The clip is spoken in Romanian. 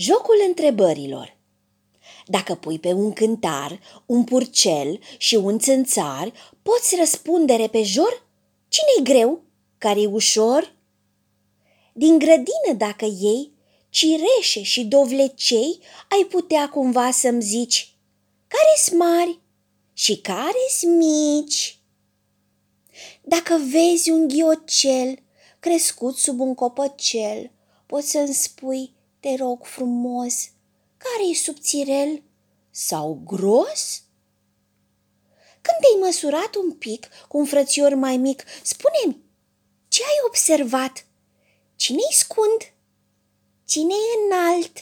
Jocul întrebărilor Dacă pui pe un cântar, un purcel și un țânțar, poți răspunde repejor? Cine-i greu? Care-i ușor? Din grădină dacă iei cireșe și dovlecei, ai putea cumva să-mi zici care-s mari și care-s mici. Dacă vezi un ghiocel crescut sub un copăcel, poți să-mi spui te rog frumos, care-i subțirel sau gros? Când te-ai măsurat un pic cu un frățior mai mic, spune-mi, ce ai observat? Cine-i scund? Cine-i înalt?